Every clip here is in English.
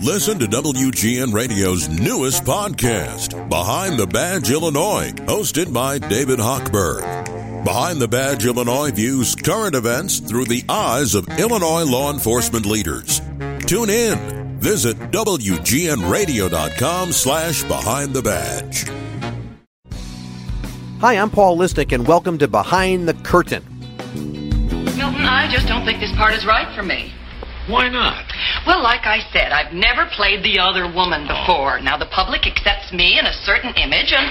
Listen to WGN Radio's newest podcast, Behind the Badge Illinois, hosted by David Hochberg. Behind the Badge Illinois views current events through the eyes of Illinois law enforcement leaders. Tune in. Visit WGNRadio.com slash Behind the Badge. Hi, I'm Paul Lisnek, and welcome to Behind the Curtain. Milton, I just don't think this part is right for me. Why not? Well, like I said, I've never played the other woman before. Now, the public accepts me in a certain image, and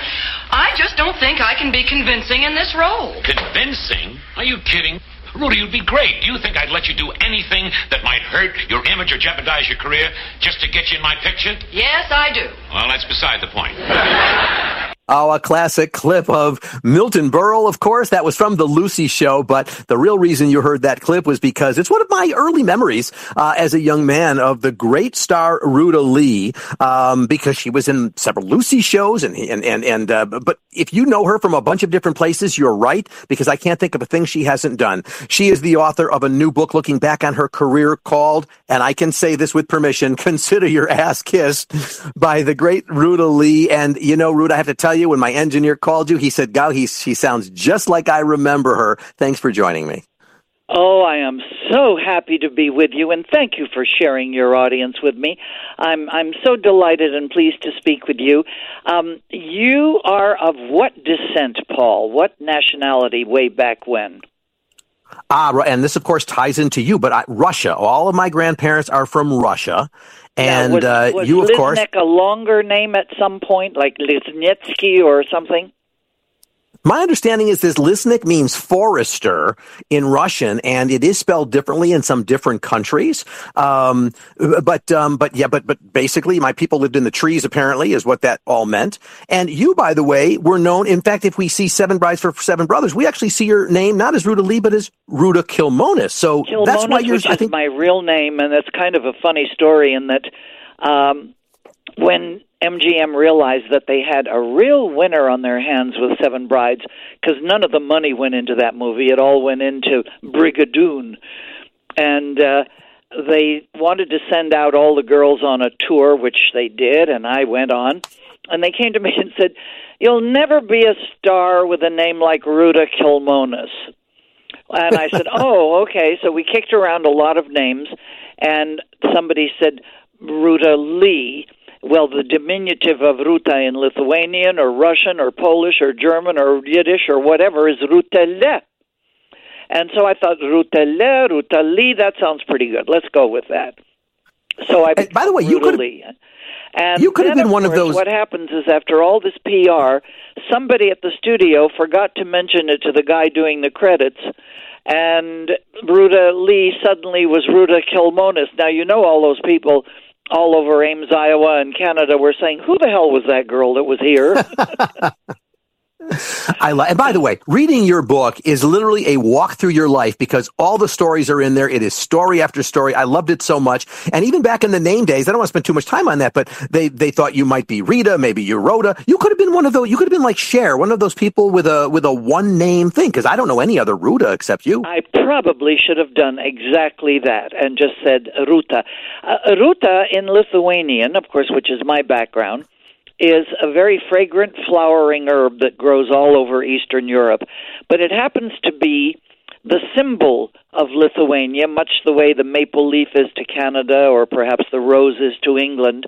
I just don't think I can be convincing in this role. Convincing? Are you kidding? Rudy, you'd be great. Do you think I'd let you do anything that might hurt your image or jeopardize your career just to get you in my picture? Yes, I do. Well, that's beside the point. Oh, a classic clip of Milton Berle, of course. That was from the Lucy show, but the real reason you heard that clip was because it's one of my early memories uh, as a young man of the great star Ruta Lee, um, because she was in several Lucy shows, and and and, and uh, but if you know her from a bunch of different places, you're right because I can't think of a thing she hasn't done. She is the author of a new book looking back on her career called, and I can say this with permission, "Consider Your Ass Kissed" by the great Ruta Lee. And you know, Ruta, I have to tell you, when my engineer called you, he said, "Gal, he she sounds just like I remember her." Thanks for joining me. Oh, I am so happy to be with you, and thank you for sharing your audience with me. I'm I'm so delighted and pleased to speak with you. Um, you are of what descent, Paul? What nationality? Way back when? Ah, and this, of course, ties into you, but I, Russia. All of my grandparents are from Russia. And now, was, uh, was you, of Lisnek course. a longer name at some point, like Liznetsky or something? My understanding is this Lisnik means forester in Russian, and it is spelled differently in some different countries. Um, but um, but yeah, but but basically, my people lived in the trees. Apparently, is what that all meant. And you, by the way, were known. In fact, if we see Seven Brides for Seven Brothers, we actually see your name not as Ruta Lee, but as Ruta Kilmonis. So Kilmonis, that's why you're. which I think my real name, and that's kind of a funny story in that um, when MGM realized that they had a real winner on their hands with Seven Brides, because none of the money went into that movie; it all went into Brigadoon, and uh, they wanted to send out all the girls on a tour, which they did, and I went on. And they came to me and said, "You'll never be a star with a name like Ruta Kilmonis." And I said, "Oh, okay." So we kicked around a lot of names, and somebody said Ruta Lee. Well, the diminutive of Ruta in Lithuanian or Russian or Polish or German or Yiddish or whatever is Rutele. And so I thought Rutele, Ruta Lee, that sounds pretty good. Let's go with that. So I by the way, you could've- And you could have been one of those- What happens is after all this PR, somebody at the studio forgot to mention it to the guy doing the credits, and Ruta Lee suddenly was Ruta Kilmonis. Now you know all those people all over Ames, Iowa, and Canada were saying, "Who the hell was that girl that was here?" I li- and by the way, reading your book is literally a walk through your life because all the stories are in there. It is story after story. I loved it so much. And even back in the name days, I don't want to spend too much time on that, but they, they thought you might be Rita, maybe you Rhoda. You could have been one of those, you could have been like Cher, one of those people with a, with a one name thing because I don't know any other Ruta except you. I probably should have done exactly that and just said Ruta. Uh, Ruta in Lithuanian, of course, which is my background, is a very fragrant flowering herb that grows all over Eastern Europe. But it happens to be the symbol of Lithuania, much the way the maple leaf is to Canada or perhaps the rose is to England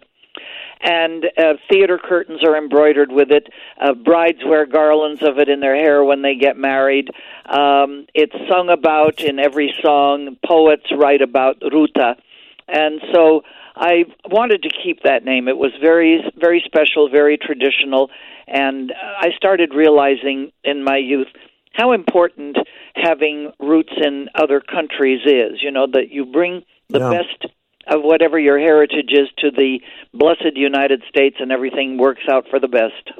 and uh, theater curtains are embroidered with it. Uh, brides wear garlands of it in their hair when they get married. Um, it's sung about in every song. Poets write about Ruta, and so I wanted to keep that name. It was very, very special, very traditional, and I started realizing in my youth how important having roots in other countries is. You know that you bring the Yeah. best of whatever your heritage is to the blessed United States, and everything works out for the best.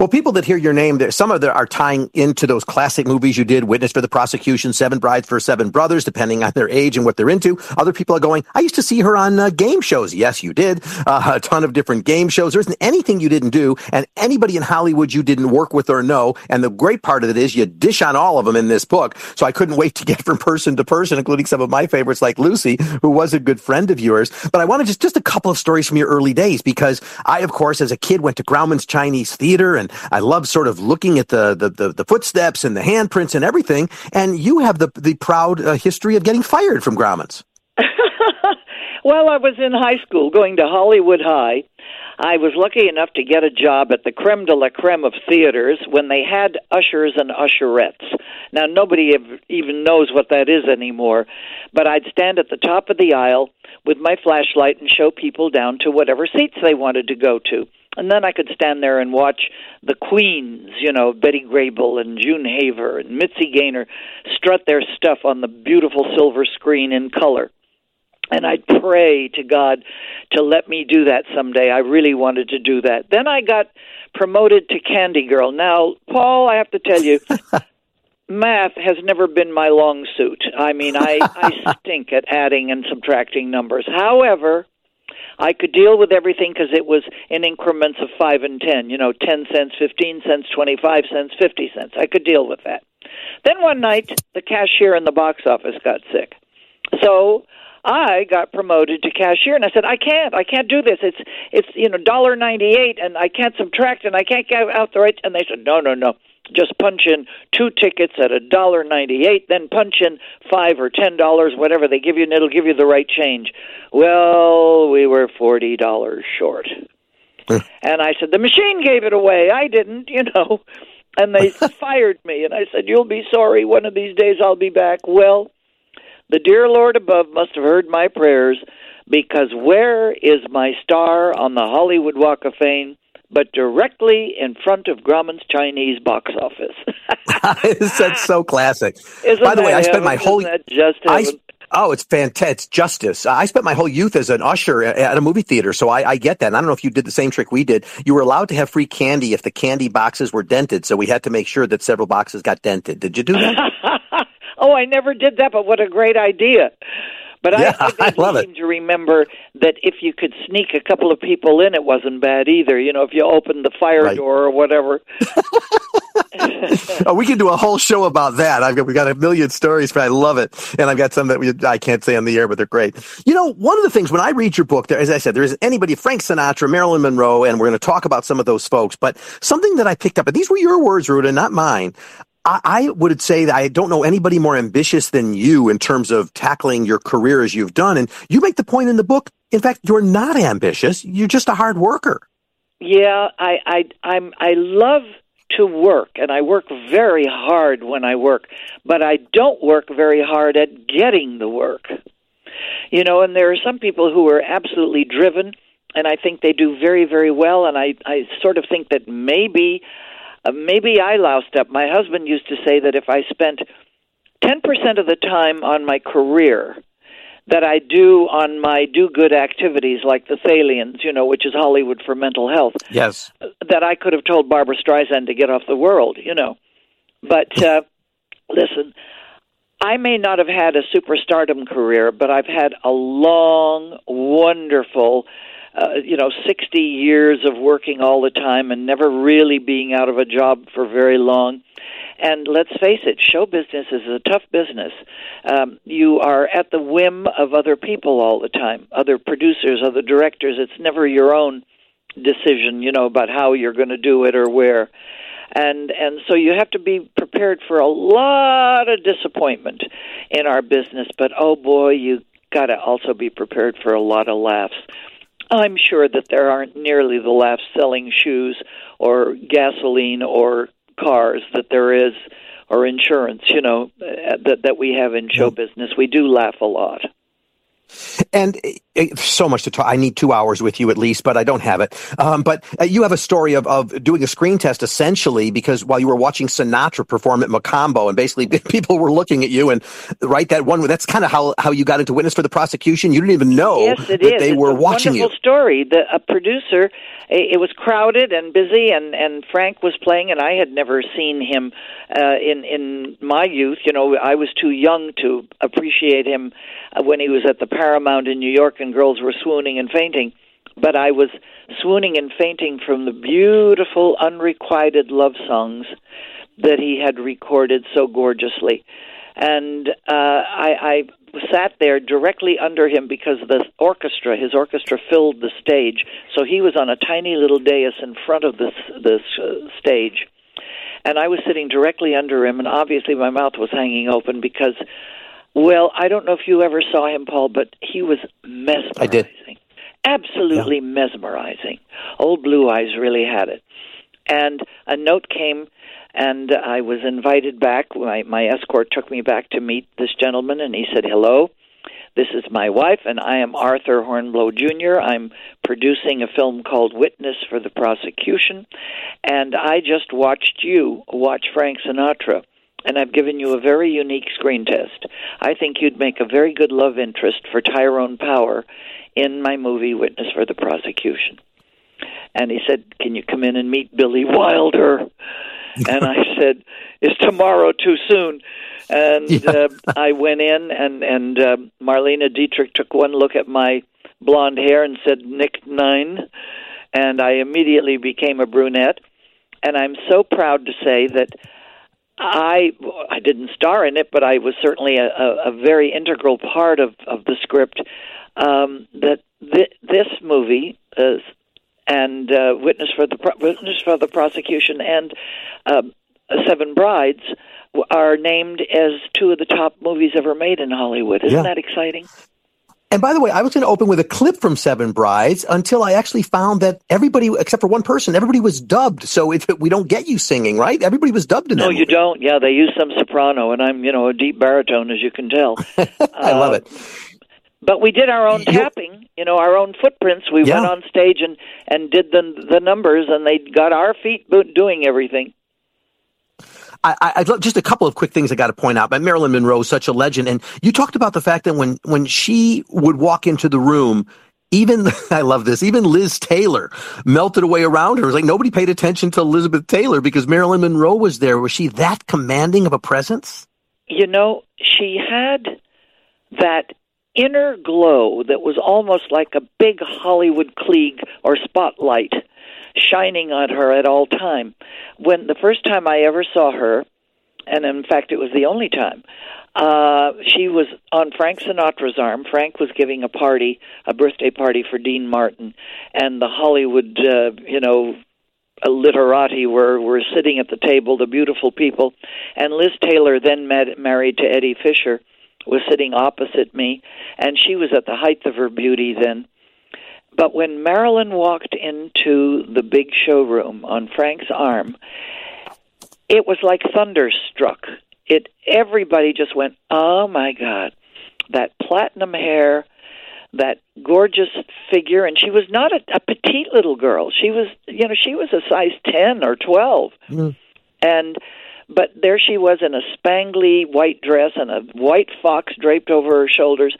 Well, people that hear your name, there some of them are tying into those classic movies you did, Witness for the Prosecution, Seven Brides for Seven Brothers, depending on their age and what they're into. Other people are going, I used to see her on uh, game shows. Yes, you did. Uh, a ton of different game shows. There isn't anything you didn't do, and anybody in Hollywood you didn't work with or know. And the great part of it is you dish on all of them in this book. So I couldn't wait to get from person to person, including some of my favorites like Lucy, who was a good friend of yours. But I wanted just, just a couple of stories from your early days because I, of course, as a kid went to Grauman's Chinese Theater and I love sort of looking at the, the, the, the footsteps and the handprints and everything. And you have the, the proud uh, history of getting fired from Grauman's. well, I was in high school going to Hollywood High. I was lucky enough to get a job at the creme de la creme of theaters when they had ushers and usherettes. Now, nobody even knows what that is anymore, but I'd stand at the top of the aisle with my flashlight and show people down to whatever seats they wanted to go to. And then I could stand there and watch the queens, you know, Betty Grable and June Haver and Mitzi Gaynor strut their stuff on the beautiful silver screen in color. And I'd pray to God to let me do that someday. I really wanted to do that. Then I got promoted to Candy Girl. Now, Paul, I have to tell you, math has never been my long suit. I mean, I, I stink at adding and subtracting numbers. However, I could deal with everything because it was in increments of five and ten. You know, ten cents, fifteen cents, twenty-five cents, fifty cents. I could deal with that. Then one night, the cashier in the box office got sick, so I got promoted to cashier, and I said, I can't, I can't do this. It's it's you know dollar ninety eight, and I can't subtract, and I can't get out the right. And they said, No, no, no just punch in two tickets at a dollar ninety eight, then punch in five or ten dollars, whatever they give you, and it'll give you the right change. Well, we were forty dollars short. and I said, The machine gave it away. I didn't, you know. And they fired me. And I said, You'll be sorry. One of these days I'll be back. Well, the dear Lord above must have heard my prayers because where is my star on the Hollywood Walk of Fame? But directly in front of Grauman's Chinese box office. That's so classic. Isn't By the way, I spent my whole just I, Oh, it's fantastic. It's justice. I spent my whole youth as an usher at a movie theater, so I, I, get that. And I don't know if you did the same trick we did. You were allowed to have free candy if the candy boxes were dented, so we had to make sure that several boxes got dented. Did you do that? oh, I never did that, but what a great idea. But yeah, I, I love seem to remember that if you could sneak a couple of people in, it wasn't bad either. You know, if you opened the fire right. door or whatever. oh, we can do a whole show about that. I've got we got a million stories, but I love it, and I've got some that we, I can't say on the air, but they're great. You know, one of the things when I read your book, there, as I said, there isn't anybody Frank Sinatra, Marilyn Monroe, and we're going to talk about some of those folks. But something that I picked up, and these were your words, Ruta, not mine. I, would say that I don't know anybody more ambitious than you in terms of tackling your career as you've done. And you make the point in the book, in fact, you're not ambitious. You're just a hard worker. Yeah, I, I, I'm, I love to work, and I work very hard when I work, but I don't work very hard at getting the work. You know, and there are some people who are absolutely driven, and I think they do very, very well, and I, I sort of think that maybe uh, maybe I loused up. My husband used to say that if I spent 10% of the time on my career that I do on my do good activities like the Thalians, you know, which is Hollywood for mental health. Yes. That I could have told Barbra Streisand to get off the world, you know. But uh listen, I may not have had a superstardom career, but I've had a long, wonderful uh, you know, 60 years of working all the time and never really being out of a job for very long. And let's face it, show business is a tough business. Um, you are at the whim of other people all the time, other producers, other directors. It's never your own decision, you know, about how you're going to do it or where. And and so you have to be prepared for a lot of disappointment in our business. But oh boy, you got to also be prepared for a lot of laughs. I'm sure that there aren't nearly the laughs selling shoes or gasoline or cars that there is or insurance, you know, that that we have in show business. We do laugh a lot. And uh, so much to talk. I need two hours with you at least, but I don't have it. Um, but uh, you have a story of, of doing a screen test essentially because while you were watching Sinatra perform at Mocambo and basically people were looking at you and right that one, that's kind of how, how you got into witness for the prosecution. You didn't even know yes, it that is. they it's were a watching wonderful you. story. The, a producer, it was crowded and busy and, and Frank was playing and I had never seen him, uh, in, in my youth. You know, I was too young to appreciate him when he was at the Paramount in New York and girls were swooning and fainting. But I was swooning and fainting from the beautiful, unrequited love songs that he had recorded so gorgeously. And uh, I, I sat there directly under him because the orchestra, his orchestra, filled the stage. So he was on a tiny little dais in front of this this uh, stage, and I was sitting directly under him. And obviously, my mouth was hanging open because well, I don't know if you ever saw him, Paul, but he was mesmerizing. I did. Absolutely yeah. mesmerizing. Old Blue Eyes really had it. And a note came, and I was invited back. My, my escort took me back to meet this gentleman, and he said, Hello. This is my wife, and I am Arthur Hornblow Jr. I'm producing a film called Witness for the Prosecution, and I just watched you watch Frank Sinatra and I've given you a very unique screen test. I think you'd make a very good love interest for Tyrone Power in my movie Witness for the Prosecution. And he said, Can you come in and meet Billy Wilder? and I said, Is tomorrow too soon? And yeah. uh, I went in, and, and uh, Marlene Dietrich took one look at my blonde hair and said, Nick Nine. And I immediately became a brunette. And I'm so proud to say that I I didn't star in it, but I was certainly a, a, a very integral part of of the script. Um, that th- this movie is, and uh, witness for the pro- witness for the prosecution and uh, Seven Brides are named as two of the top movies ever made in Hollywood. Isn't yeah. that exciting? And by the way, I was going to open with a clip from Seven Brides until I actually found that everybody, except for one person, everybody was dubbed. So if we don't get you singing, right? Everybody was dubbed in no, that. No, you don't. Yeah, they use some soprano, and I'm, you know, a deep baritone, as you can tell. I uh, love it. But we did our own tapping, you know, our own footprints. We yeah. went on stage and and did the the numbers, and they got our feet doing everything. I, I just a couple of quick things I got to point out. But Marilyn Monroe is such a legend, and you talked about the fact that when when she would walk into the room, even I love this. Even Liz Taylor melted away around her. It was like nobody paid attention to Elizabeth Taylor because Marilyn Monroe was there. Was she that commanding of a presence? You know, she had that inner glow that was almost like a big Hollywood Klieg or spotlight shining on her at all time. When the first time I ever saw her, and in fact it was the only time, uh, she was on Frank Sinatra's arm. Frank was giving a party, a birthday party for Dean Martin, and the Hollywood, uh, you know, literati were were sitting at the table, the beautiful people, and Liz Taylor, then met, married to Eddie Fisher, was sitting opposite me, and she was at the height of her beauty then. But when Marilyn walked into the big showroom on Frank's arm, it was like thunderstruck. It everybody just went, "Oh my god." That platinum hair, that gorgeous figure and she was not a, a petite little girl. She was, you know, she was a size 10 or 12. Mm. And but there she was in a spangly white dress and a white fox draped over her shoulders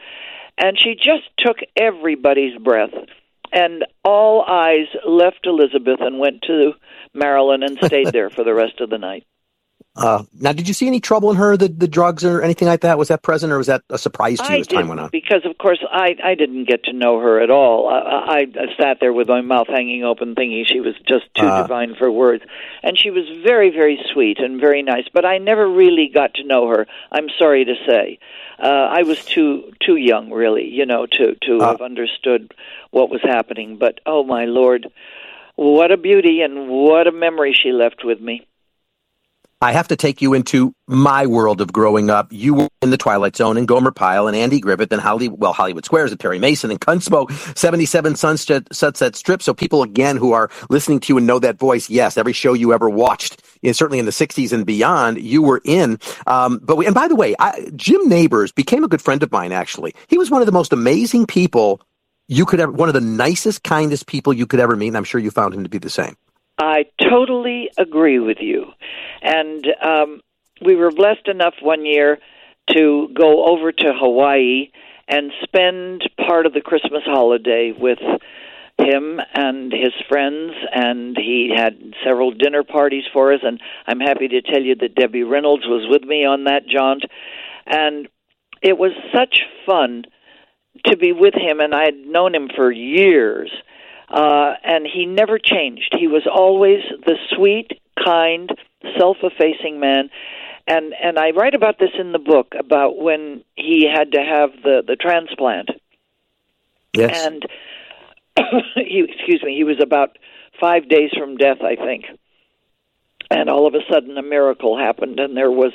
and she just took everybody's breath and all eyes left Elizabeth and went to Marilyn and stayed there for the rest of the night. Uh, now, did you see any trouble in her, the, the drugs or anything like that? Was that present, or was that a surprise to you I as time went on? Because, of course, I I didn't get to know her at all. I, I, I sat there with my mouth hanging open, thinking she was just too uh, divine for words, and she was very, very sweet and very nice. But I never really got to know her. I'm sorry to say, uh, I was too too young, really, you know, to to uh, have understood what was happening. But oh my lord, what a beauty and what a memory she left with me. I have to take you into my world of growing up. You were in the Twilight Zone and Gomer Pyle and Andy Griffith and Holly, well, Hollywood Squares and Perry Mason and Gunsmoke, 77 Sunset, Sunset Strip. So people again who are listening to you and know that voice, yes, every show you ever watched, certainly in the 60s and beyond, you were in. Um, but we, and by the way, I, Jim Nabors became a good friend of mine, actually. He was one of the most amazing people you could ever, one of the nicest, kindest people you could ever meet. And I'm sure you found him to be the same. I totally agree with you. And um, we were blessed enough one year to go over to Hawaii and spend part of the Christmas holiday with him and his friends and he had several dinner parties for us. And I'm happy to tell you that Debbie Reynolds was with me on that jaunt. And it was such fun to be with him and I had known him for years uh, and he never changed. He was always the sweet, kind, self-effacing man. And and I write about this in the book about when he had to have the the transplant. Yes. And he excuse me, he was about 5 days from death, I think. And all of a sudden a miracle happened and there was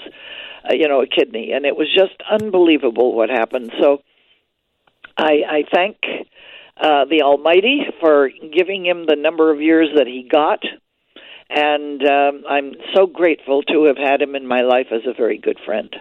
uh, you know a kidney and it was just unbelievable what happened. So I I thank uh, the Almighty for giving him the number of years that he got. And um, I'm so grateful to have had him in my life as a very good friend.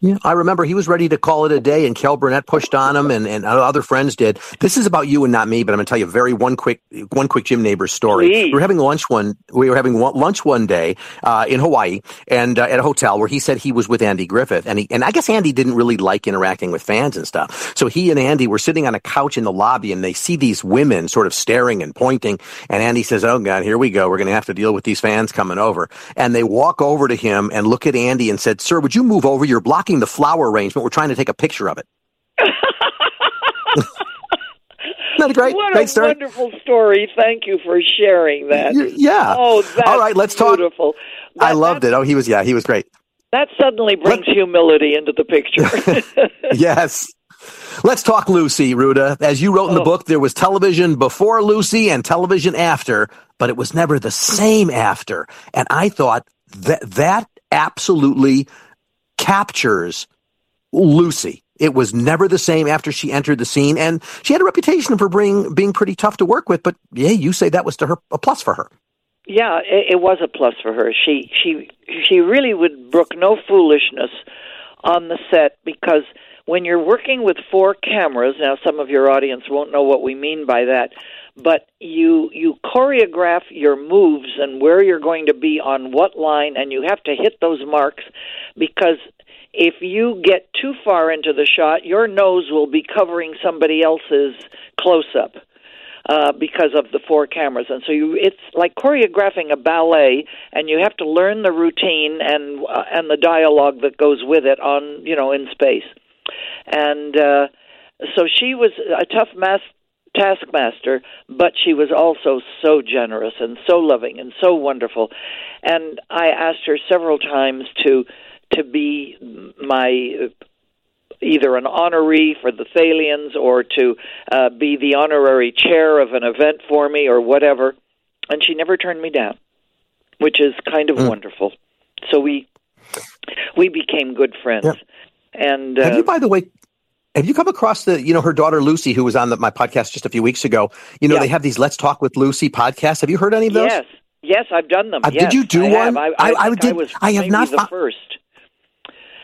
Yeah, I remember he was ready to call it a day, and Carol Burnett pushed on him, and, and other friends did. This is about you and not me, but I'm going to tell you a very one quick one quick Jim Nabors story. Please. We were having lunch one we were having lunch one day uh, in Hawaii, and uh, at a hotel where he said he was with Andy Griffith, and he and I guess Andy didn't really like interacting with fans and stuff. So he and Andy were sitting on a couch in the lobby, and they see these women sort of staring and pointing, and Andy says, "Oh God, here we go. We're going to have to deal with these fans coming over." And they walk over to him and look at Andy and said, "Sir, would you move over? You're blocking the flower arrangement. We're trying to take a picture of it. Not a great, what great a story. wonderful story. Thank you for sharing that. Yeah. Oh, that's All right, let's talk. beautiful. I loved it. Oh, he was, yeah, he was great. That suddenly brings humility into the picture. yes. Let's talk Lucy, Ruta. As you wrote in the Oh. book, there was television before Lucy and television after, but it was never the same after. And I thought that that absolutely captures Lucy. It was never the same after she entered the scene, and she had a reputation for being being pretty tough to work with. But yeah, you say that was to her a plus for her. Yeah, it, it was a plus for her. She she she really would brook no foolishness on the set because when you're working with four cameras, now some of your audience won't know what we mean by that, but you you choreograph your moves and where you're going to be on what line and you have to hit those marks because if you get too far into the shot, your nose will be covering somebody else's close up uh, because of the four cameras, and so you it's like choreographing a ballet, and you have to learn the routine and uh, and the dialogue that goes with it on you know in space, and uh, so she was a tough mas- taskmaster, but she was also so generous and so loving and so wonderful, and I asked her several times to to be my either an honoree for the Thalians or to uh, be the honorary chair of an event for me or whatever. And she never turned me down, which is kind of Mm. wonderful. So we we became good friends. Yep. And Have uh, you, by the way, have you come across the, you know, her daughter Lucy, who was on the, my podcast just a few weeks ago? You know, Yeah. they have these Let's Talk with Lucy podcasts. Have you heard any of those? yes, yes, I've done them. Uh, did you do I one? Have. I, I- I, I did- was I have not the first.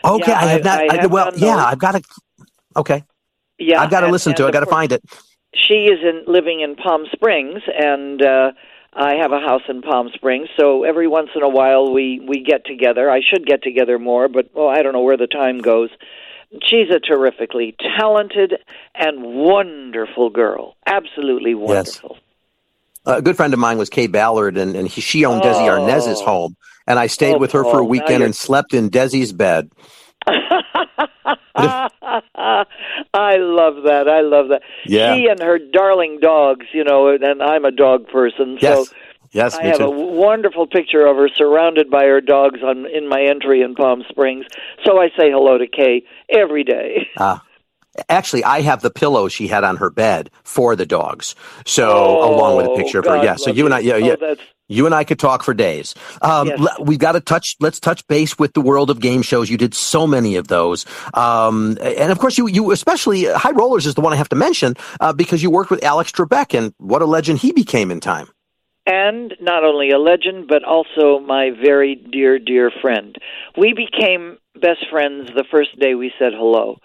Okay, Yeah, I have not. I I, have well, yeah, those. I've got to. Okay, Yeah, I've got to and- listen to. it. I've got to find it. she is in living in Palm Springs and uh I have a house in Palm Springs, so every once in a while we we get together. I should get together more, but well, I don't know where the time goes. She's a terrifically talented and wonderful girl. Absolutely wonderful. a good friend of mine was Kaye Ballard, and, and he, she owned Desi Oh. Arnaz's home, and I stayed Oh, with her for a oh, weekend and slept in Desi's bed. I love that. I love that. Yeah. She and her darling dogs, you know, and I'm a dog person, so yes, Me too. I have too. a wonderful picture of her surrounded by her dogs on in my entry in Palm Springs. So I say hello to Kaye every day. Ah. Actually, I have the pillow she had on her bed for the dogs. So Oh, along with a picture of her, God yeah. So you and I, yeah, Oh, yeah, that's You and I could talk for days. Um, Yes. l- We've got to touch. Let's touch base with the world of game shows. You did so many of those, um, and of course, you you especially High Rollers is the one I have to mention uh, because you worked with Alex Trebek, and what a legend he became in time. And not only a legend, but also my very dear, dear friend. We became best friends the first day we said hello.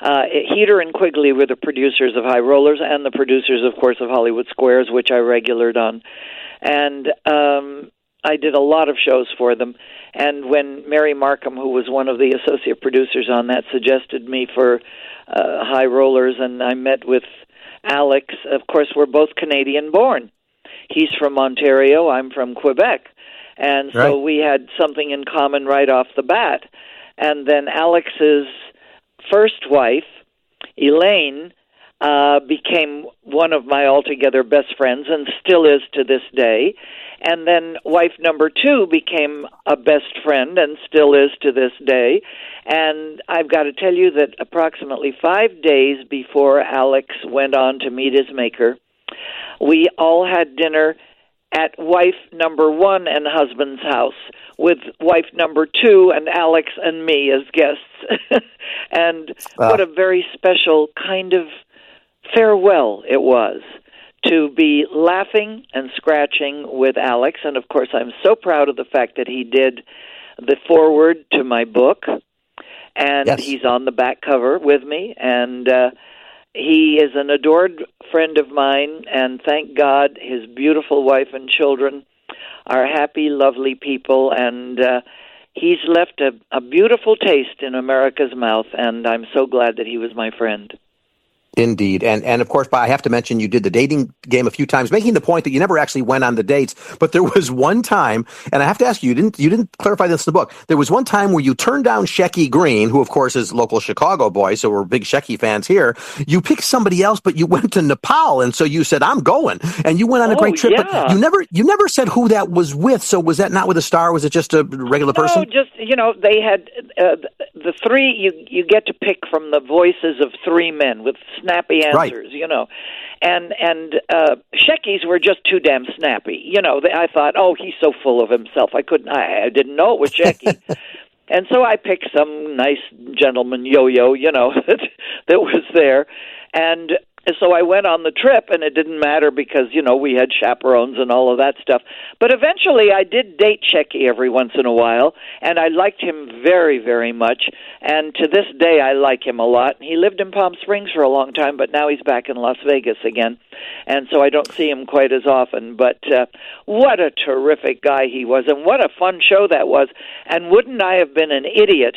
Uh, Heatter and Quigley were the producers of High Rollers and the producers, of course, of Hollywood Squares, which I regulared on. And um, I did a lot of shows for them. And when Mary Markham, who was one of the associate producers on that, suggested me for uh, High Rollers, and I met with Alex, of course, we're both Canadian born he's from Ontario, I'm from Quebec. And so Right. we had something in common right off the bat. And then Alex's first wife, Elaine, uh, became one of my altogether best friends and still is to this day. And then wife number two became a best friend and still is to this day. And I've got to tell you that approximately five days before Alex went on to meet his maker, we all had dinner at wife number one and husband's house with wife number two and Alex and me as guests. and what a very special kind of farewell it was to be laughing and scratching with Alex. And of course, I'm so proud of the fact that he did the foreword to my book. And Yes. he's on the back cover with me. And, uh, he is an adored friend of mine, and thank God his beautiful wife and children are happy, lovely people, and uh, he's left a, a beautiful taste in America's mouth, and I'm so glad that he was my friend. Indeed, and and of course, I have to mention you did the dating game a few times, making the point that you never actually went on the dates. But there was one time, and I have to ask you, you didn't you didn't clarify this in the book. There was one time where you turned down Shecky Greene, who of course is local Chicago boy, so we're big Shecky fans here. You picked somebody else, but you went to Nepal, and so you said, "I'm going," and you went on a Oh, great trip. But you never you never said who that was with. So was that not with a star? Was it just a regular person? No, just you know, they had uh, the three. You you get to pick from the voices of three men with snappy Right. answers. You know, and and uh, Shecky's were just too damn snappy. You know, they, I thought, oh, he's so full of himself. I couldn't. I, I didn't know it was Shecky. And so I picked some nice gentleman yo-yo, you know, that that was there, and so I went on the trip, and it didn't matter because you know we had chaperones and all of that stuff. But eventually, I did date Shecky every once in a while, and I liked him very, very much. And to this day, I like him a lot. He lived in Palm Springs for a long time, but now he's back in Las Vegas again, and so I don't see him quite as often. But uh, what a terrific guy he was, and what a fun show that was! And wouldn't I have been an idiot?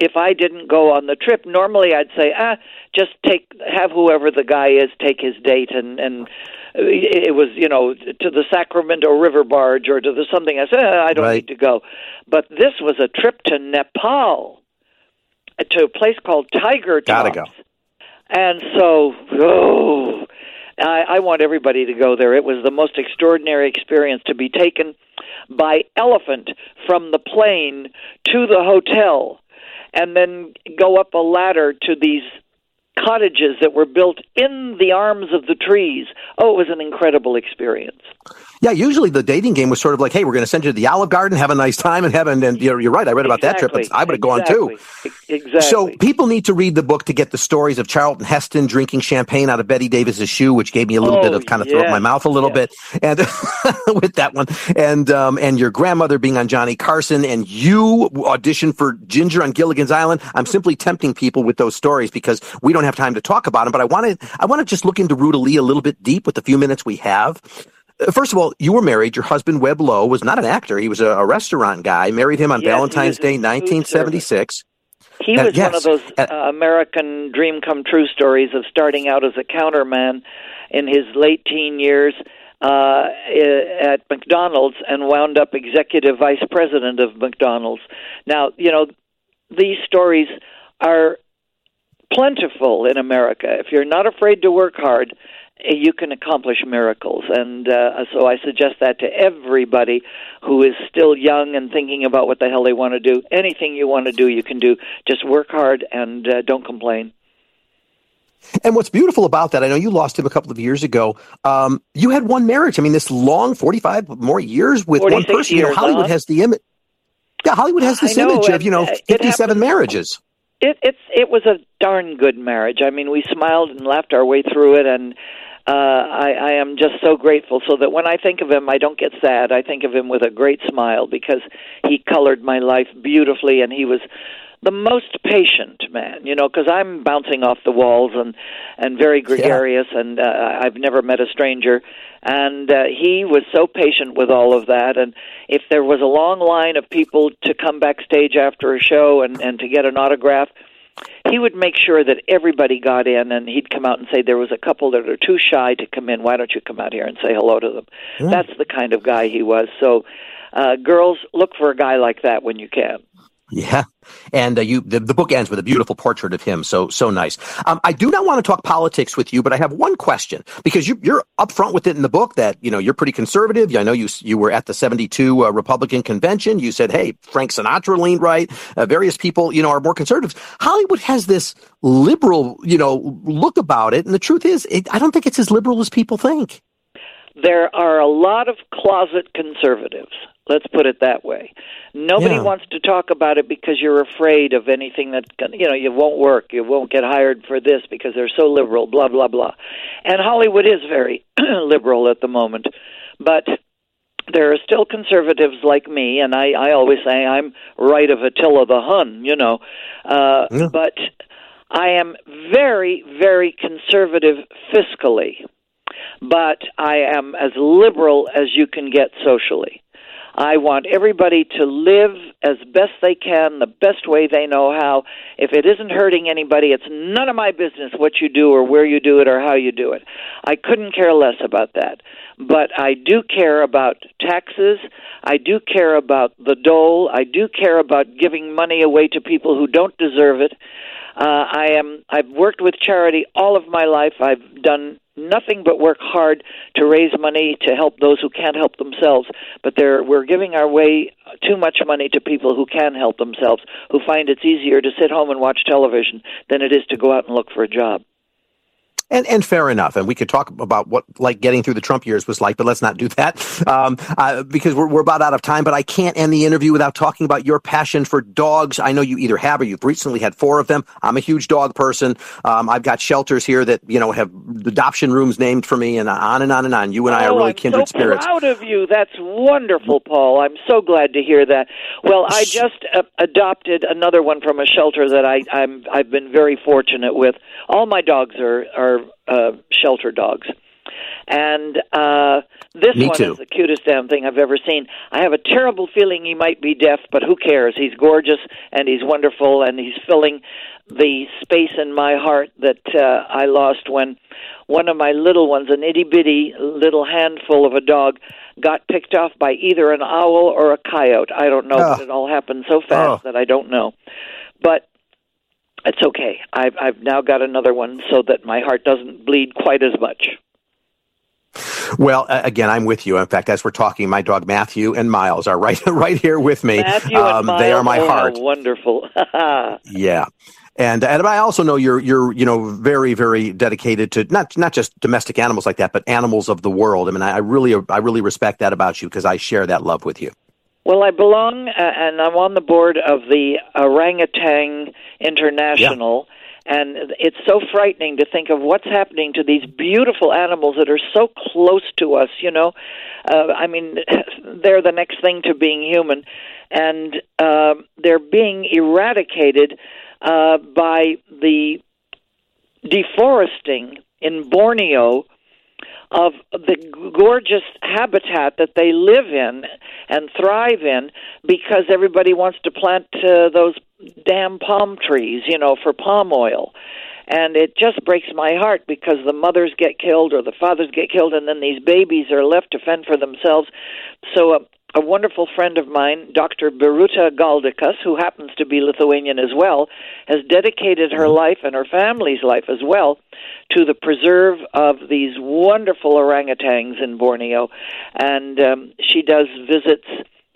If I didn't go on the trip, normally I'd say, ah, just take have whoever the guy is take his date, and and it was you know to the Sacramento River barge or to the something. I said, ah, I don't Right. need to go, but this was a trip to Nepal, to a place called Tiger Tops. Gotta go. And so, oh, I, I want everybody to go there. It was the most extraordinary experience to be taken by elephant from the plane to the hotel and then go up a ladder to these cottages that were built in the arms of the trees. Oh, it was an incredible experience. Yeah, usually the dating game was sort of like, "Hey, we're going to send you to the Olive Garden, have a nice time, and heaven. And, you're, you're right. I read about that trip. But I would have gone too. Exactly. So people need to read the book to get the stories of Charlton Heston drinking champagne out of Bette Davis's shoe, which gave me a little Oh, bit of kind of throw up yes, my mouth a little yes. bit, and with that one, and um, and your grandmother being on Johnny Carson, and you auditioned for Ginger on Gilligan's Island. I'm simply tempting people with those stories because we don't have time to talk about them. But I want to I want to just look into Ruta Lee a little bit deep with the few minutes we have. Uh, First of all, you were married. Your husband, Webb Lowe, was not an actor. He was a, a restaurant guy. Married him on Yes, Valentine's Day, in food 1976. He Uh, was yes. one of those uh, American dream come true stories of starting out as a counterman in his late teen years uh, at McDonald's and wound up executive vice president of McDonald's. Now, you know, these stories are plentiful in America. If you're not afraid to work hard, eh, you can accomplish miracles. And uh, so I suggest that to everybody who is still young and thinking about what the hell they want to do. Anything you want to do, you can do. Just work hard and uh, don't complain. And what's beautiful about that, I know you lost him a couple of years ago. Um, you had one marriage. I mean, this long 45 more years with one person. You know, Hollywood has the image. Yeah, Hollywood has this know, image of, you know, 57 marriages. It, it's, it was a darn good marriage. I mean, we smiled and laughed our way through it, and uh, I, I am just so grateful. So that when I think of him, I don't get sad. I think of him with a great smile because he colored my life beautifully, and he was the most patient man, you know, because I'm bouncing off the walls and and very gregarious, yeah. and uh, I've never met a stranger. And uh, he was so patient with all of that. And if there was a long line of people to come backstage after a show and and to get an autograph, he would make sure that everybody got in and he'd come out and say there was a couple that are too shy to come in why don't you come out here and say hello to them that's the kind of guy he was so uh girls look for a guy like that when you can yeah, and uh, you the, the, book ends with a beautiful portrait of him. So so nice. Um, I do not want to talk politics with you, but I have one question because you, you're upfront with it in the book that you know you're pretty conservative. I know you you were at the '72 uh, Republican convention. You said, "Hey, Frank Sinatra leaned right." Uh, various people, you know, are more conservatives. Hollywood has this liberal, you know, look about it, and the truth is, it, I don't think it's as liberal as people think. There are a lot of closet conservatives. Let's put it that way. Nobody Yeah. wants to talk about it because you're afraid of anything that you know you won't work, you won't get hired for this because they're so liberal, blah blah blah. And Hollywood is very liberal at the moment, but there are still conservatives like me, and I, I always say I'm right of Attila the Hun, you know. Uh, Yeah. But I am very, very conservative fiscally, but I am as liberal as you can get socially. I want everybody to live as best they can, the best way they know how. If it isn't hurting anybody, it's none of my business what you do or where you do it or how you do it. I couldn't care less about that. But I do care about taxes. I do care about the dole. I do care about giving money away to people who don't deserve it. Uh, I am. I've worked with charity all of my life. I've done nothing but work hard to raise money to help those who can't help themselves. But we're giving our way too much money to people who can help themselves, who find it's easier to sit home and watch television than it is to go out and look for a job. And, and fair enough. And we could talk about what like getting through the Trump years was like, but let's not do that um, uh, because we're, we're about out of time. But I can't end the interview without talking about your passion for dogs. I know you either have or you've recently had four of them. I'm a huge dog person. Um, I've got shelters here that you know have adoption rooms named for me, and on and on and on. You and I are Oh, really I'm kindred so spirits. proud of you. That's wonderful, Paul. I'm so glad to hear that. Well, I just uh, adopted another one from a shelter that I, I'm I've been very fortunate with. All my dogs are are uh, shelter dogs, and uh, this Me one too. is the cutest damn thing I've ever seen. I have a terrible feeling he might be deaf, but who cares? He's gorgeous and he's wonderful, and he's filling the space in my heart that uh, I lost when one of my little ones, an itty bitty little handful of a dog, got picked off by either an owl or a coyote. I don't know, Ah. but it all happened so fast Oh. that I don't know. But it's okay. I've I've now got another one so that my heart doesn't bleed quite as much. Well, uh, again, I'm with you. In fact, as we're talking, my dog Matthew and Miles are right right here with me. Matthew and Um, Miles, they are my oh, heart. Wonderful. Yeah. And and I also know you're you're you know very very dedicated to not not just domestic animals like that, but animals of the world. I mean, I, I really I really respect that about you because I share that love with you. Well, I belong, uh, and I'm on the board of the Orangutan International. And it's so frightening to think of what's happening to these beautiful animals that are so close to us. You know, uh, I mean, they're the next thing to being human, and uh, they're being eradicated uh, by the deforesting in Borneo of the gorgeous habitat that they live in and thrive in because everybody wants to plant uh, those damn palm trees, you know, for palm oil. And it just breaks my heart because the mothers get killed or the fathers get killed, and then these babies are left to fend for themselves. So, uh, a wonderful friend of mine, Dr. Biruté Galdikas, who happens to be Lithuanian as well, has dedicated her life and her family's life as well to the preserve of these wonderful orangutans in Borneo. And um, she does visits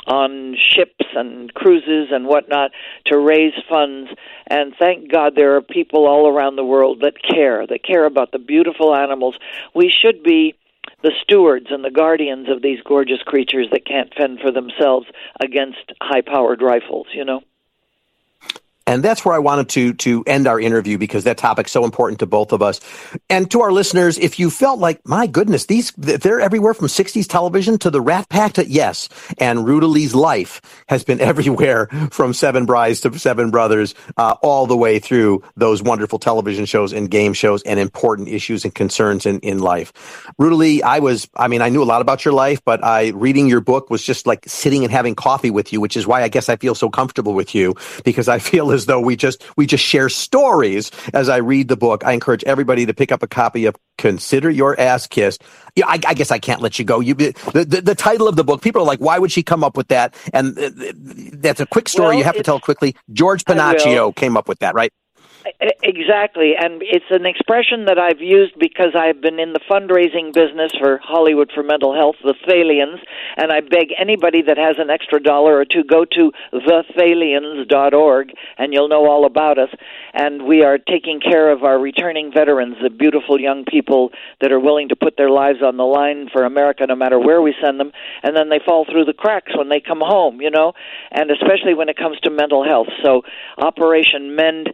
on ships and cruises and whatnot to raise funds. And thank God there are people all around the world that care, that care about the beautiful animals. We should be the stewards and the guardians of these gorgeous creatures that can't fend for themselves against high powered rifles, you know? And that's where I wanted to to end our interview because that topic's so important to both of us. And to our listeners, if you felt like, my goodness, these they're everywhere from 60s television to the Rat Pack to yes, and Ruta Lee's life has been everywhere from Seven Brides to Seven Brothers, uh, all the way through those wonderful television shows and game shows and important issues and concerns in, in life. Lee, I was, I mean, I knew a lot about your life, but I reading your book was just like sitting and having coffee with you, which is why I guess I feel so comfortable with you because I feel as though we just we just share stories as I read the book. I encourage everybody to pick up a copy of Consider Your Ass Kissed. Yeah, I, I guess I can't let you go. You the, the, the title of the book. People are like, why would she come up with that? And uh, that's a quick story. Well, you have to tell quickly. George Pennacchio came up with that, right? Exactly, and it's an expression that I've used because I've been in the fundraising business for Hollywood for Mental Health, the Thalians, and I beg anybody that has an extra dollar or two go to thethalians.org and you'll know all about us. And we are taking care of our returning veterans, the beautiful young people that are willing to put their lives on the line for America no matter where we send them, and then they fall through the cracks when they come home, you know, and especially when it comes to mental health. So Operation Mend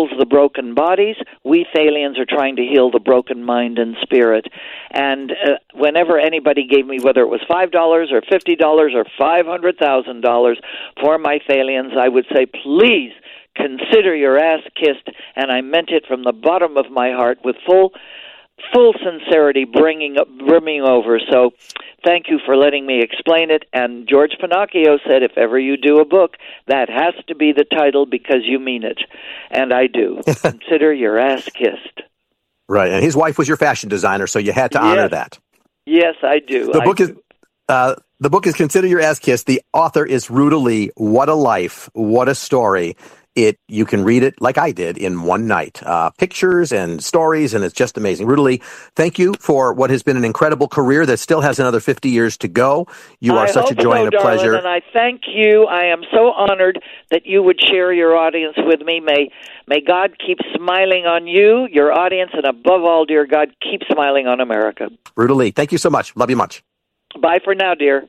heals the broken bodies. We Thalians are trying to heal the broken mind and spirit. And uh, whenever anybody gave me, whether it was five dollars or fifty dollars or five hundred thousand dollars for my Thalians, I would say, please consider your ass kissed. And I meant it from the bottom of my heart with full full sincerity bringing brimming over so thank you for letting me explain it and george Pennacchio said if ever you do a book that has to be the title because you mean it and i do consider your ass kissed right and his wife was your fashion designer so you had to honor yes. that yes i do the I book do. is uh, the book is Consider Your Ass Kissed. The author is Ruta Lee. What a life. What a story it you can read it like I did in one night. Uh, pictures and stories, and it's just amazing. Ruta Lee, thank you for what has been an incredible career that still has another 50 years to go. You are I such a joy so, and a darling, pleasure. And I thank you. I am so honored that you would share your audience with me. May may God keep smiling on you, your audience, and above all, dear God, keep smiling on America. Ruta Lee, thank you so much. Love you much. Bye for now, dear.